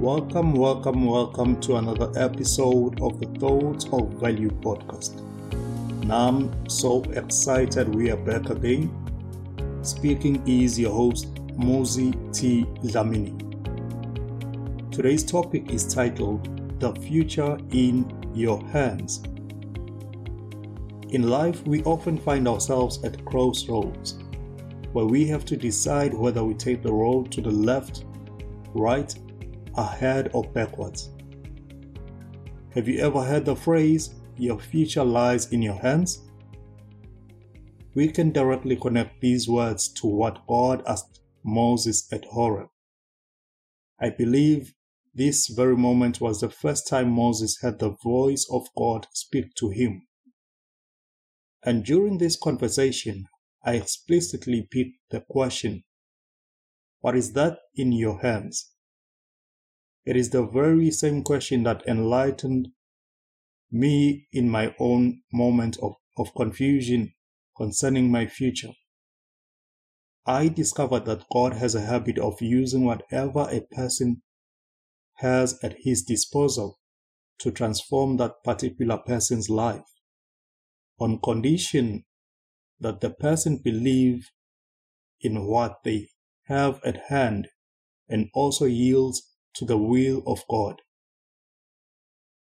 Welcome, welcome, welcome to another episode of the Thoughts of Value podcast. Now I'm so excited we are back again. Speaking is your host, Muzi T. Dlamini. Today's topic is titled The Future in Your Hands. In life, we often find ourselves at crossroads where we have to decide whether we take the road to the left, right, ahead, or backwards. Have you ever heard the phrase, your future lies in your hands? We can directly connect these words to what God asked Moses at Horeb. I believe this very moment was the first time Moses heard the voice of God speak to him. And during this conversation, I explicitly put the question, What is that in your hands? It is the very same question that enlightened me in my own moment of, of confusion concerning my future. I discovered that God has a habit of using whatever a person has at his disposal to transform that particular person's life on condition that the person believe in what they have at hand and also yields to the will of God.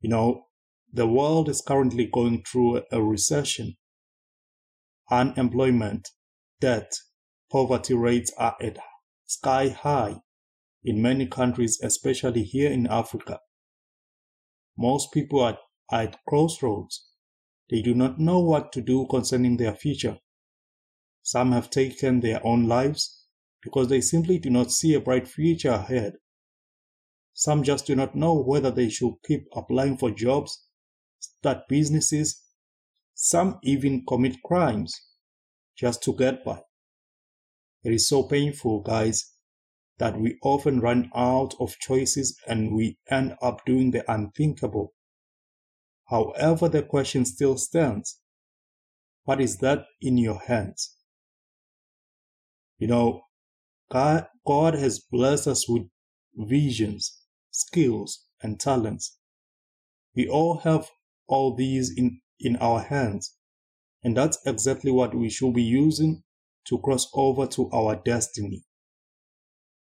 You know, the world is currently going through a recession. Unemployment, debt, poverty rates are at sky high in many countries, especially here in Africa. Most people are at crossroads they do not know what to do concerning their future. Some have taken their own lives because they simply do not see a bright future ahead. Some just do not know whether they should keep applying for jobs, start businesses. Some even commit crimes just to get by. It is so painful, guys, that we often run out of choices and we end up doing the unthinkable. However, the question still stands what is that in your hands? You know, God, has blessed us with visions, skills, and talents. We all have all these in, in our hands, and that's exactly what we should be using to cross over to our destiny.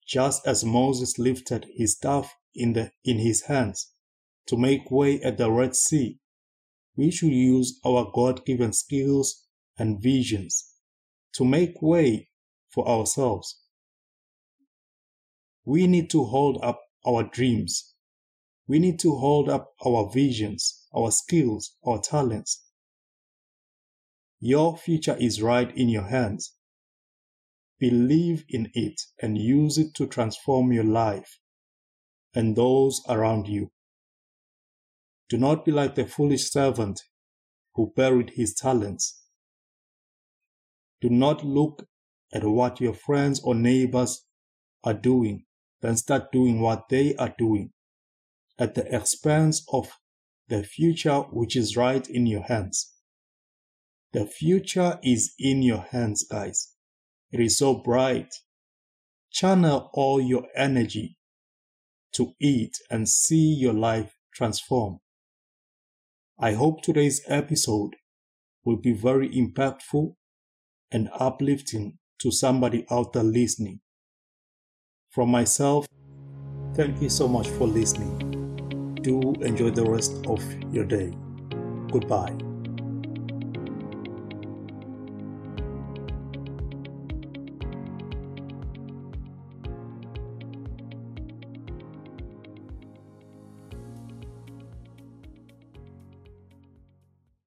Just as Moses lifted his staff in, the, in his hands to make way at the Red Sea, we should use our God given skills and visions to make way for ourselves. We need to hold up our dreams. We need to hold up our visions, our skills, our talents. Your future is right in your hands. Believe in it and use it to transform your life and those around you. Do not be like the foolish servant who buried his talents. Do not look at what your friends or neighbors are doing, then start doing what they are doing at the expense of the future which is right in your hands. The future is in your hands, guys. It is so bright. Channel all your energy to it and see your life transform. I hope today's episode will be very impactful and uplifting to somebody out there listening. From myself, thank you so much for listening. Do enjoy the rest of your day. Goodbye.